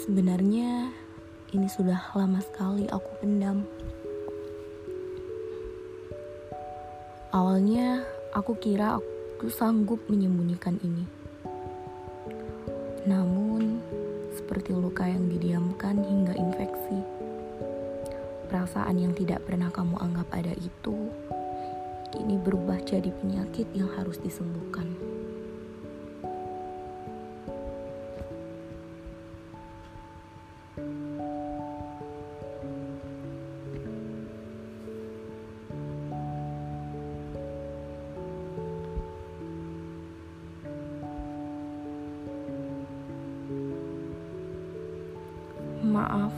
Sebenarnya ini sudah lama sekali aku pendam. Awalnya aku kira aku sanggup menyembunyikan ini. Namun, seperti luka yang didiamkan hingga infeksi, perasaan yang tidak pernah kamu anggap ada itu kini berubah jadi penyakit yang harus disembuhkan. Maaf,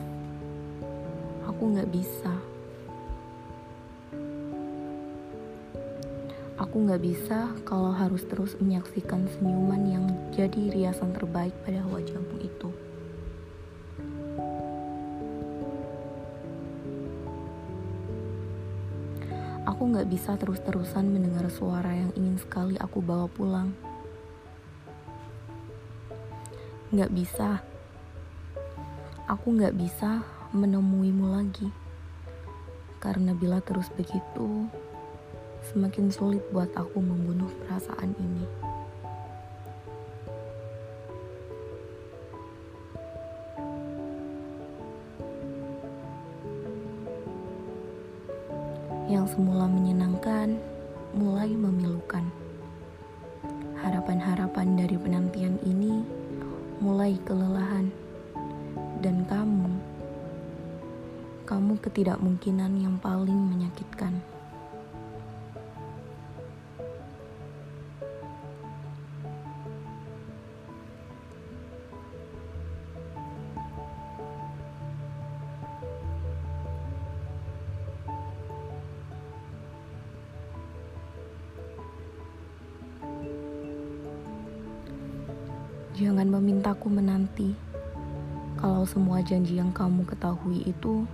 aku nggak bisa. Aku nggak bisa kalau harus terus menyaksikan senyuman yang jadi riasan terbaik pada wajahmu itu. Aku nggak bisa terus-terusan mendengar suara yang ingin sekali aku bawa pulang. Nggak bisa aku nggak bisa menemuimu lagi. Karena bila terus begitu, semakin sulit buat aku membunuh perasaan ini. Yang semula menyenangkan, mulai memilukan. Harapan-harapan dari penantian ini mulai kelelahan dan kamu, kamu ketidakmungkinan yang paling menyakitkan. Jangan memintaku menanti kalau semua janji yang kamu ketahui itu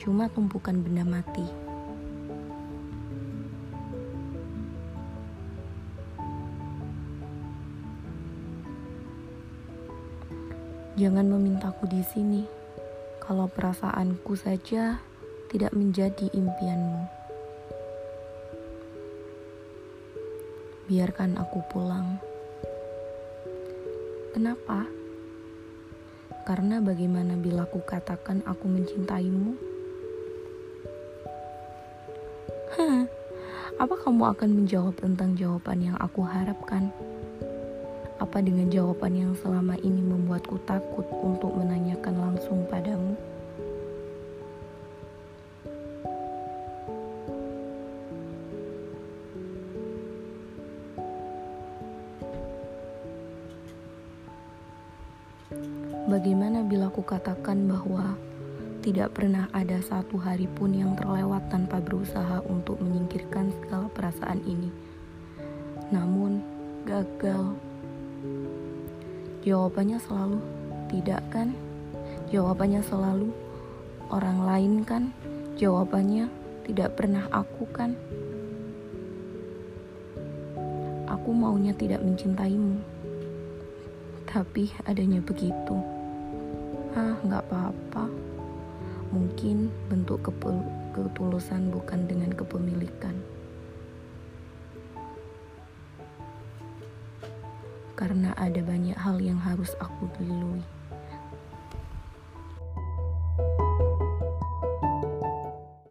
cuma tumpukan benda mati. Jangan memintaku di sini kalau perasaanku saja tidak menjadi impianmu. Biarkan aku pulang. Kenapa? Karena bagaimana bila aku katakan aku mencintaimu? Hah, apa kamu akan menjawab tentang jawaban yang aku harapkan? Apa dengan jawaban yang selama ini membuatku takut untuk menanyakan langsung padamu? Bagaimana bila aku katakan bahwa tidak pernah ada satu hari pun yang terlewat tanpa berusaha untuk menyingkirkan segala perasaan ini. Namun, gagal. Jawabannya selalu tidak kan? Jawabannya selalu orang lain kan? Jawabannya tidak pernah aku kan? Aku maunya tidak mencintaimu. Tapi adanya begitu ah nggak apa-apa mungkin bentuk ketulusan bukan dengan kepemilikan karena ada banyak hal yang harus aku lalui.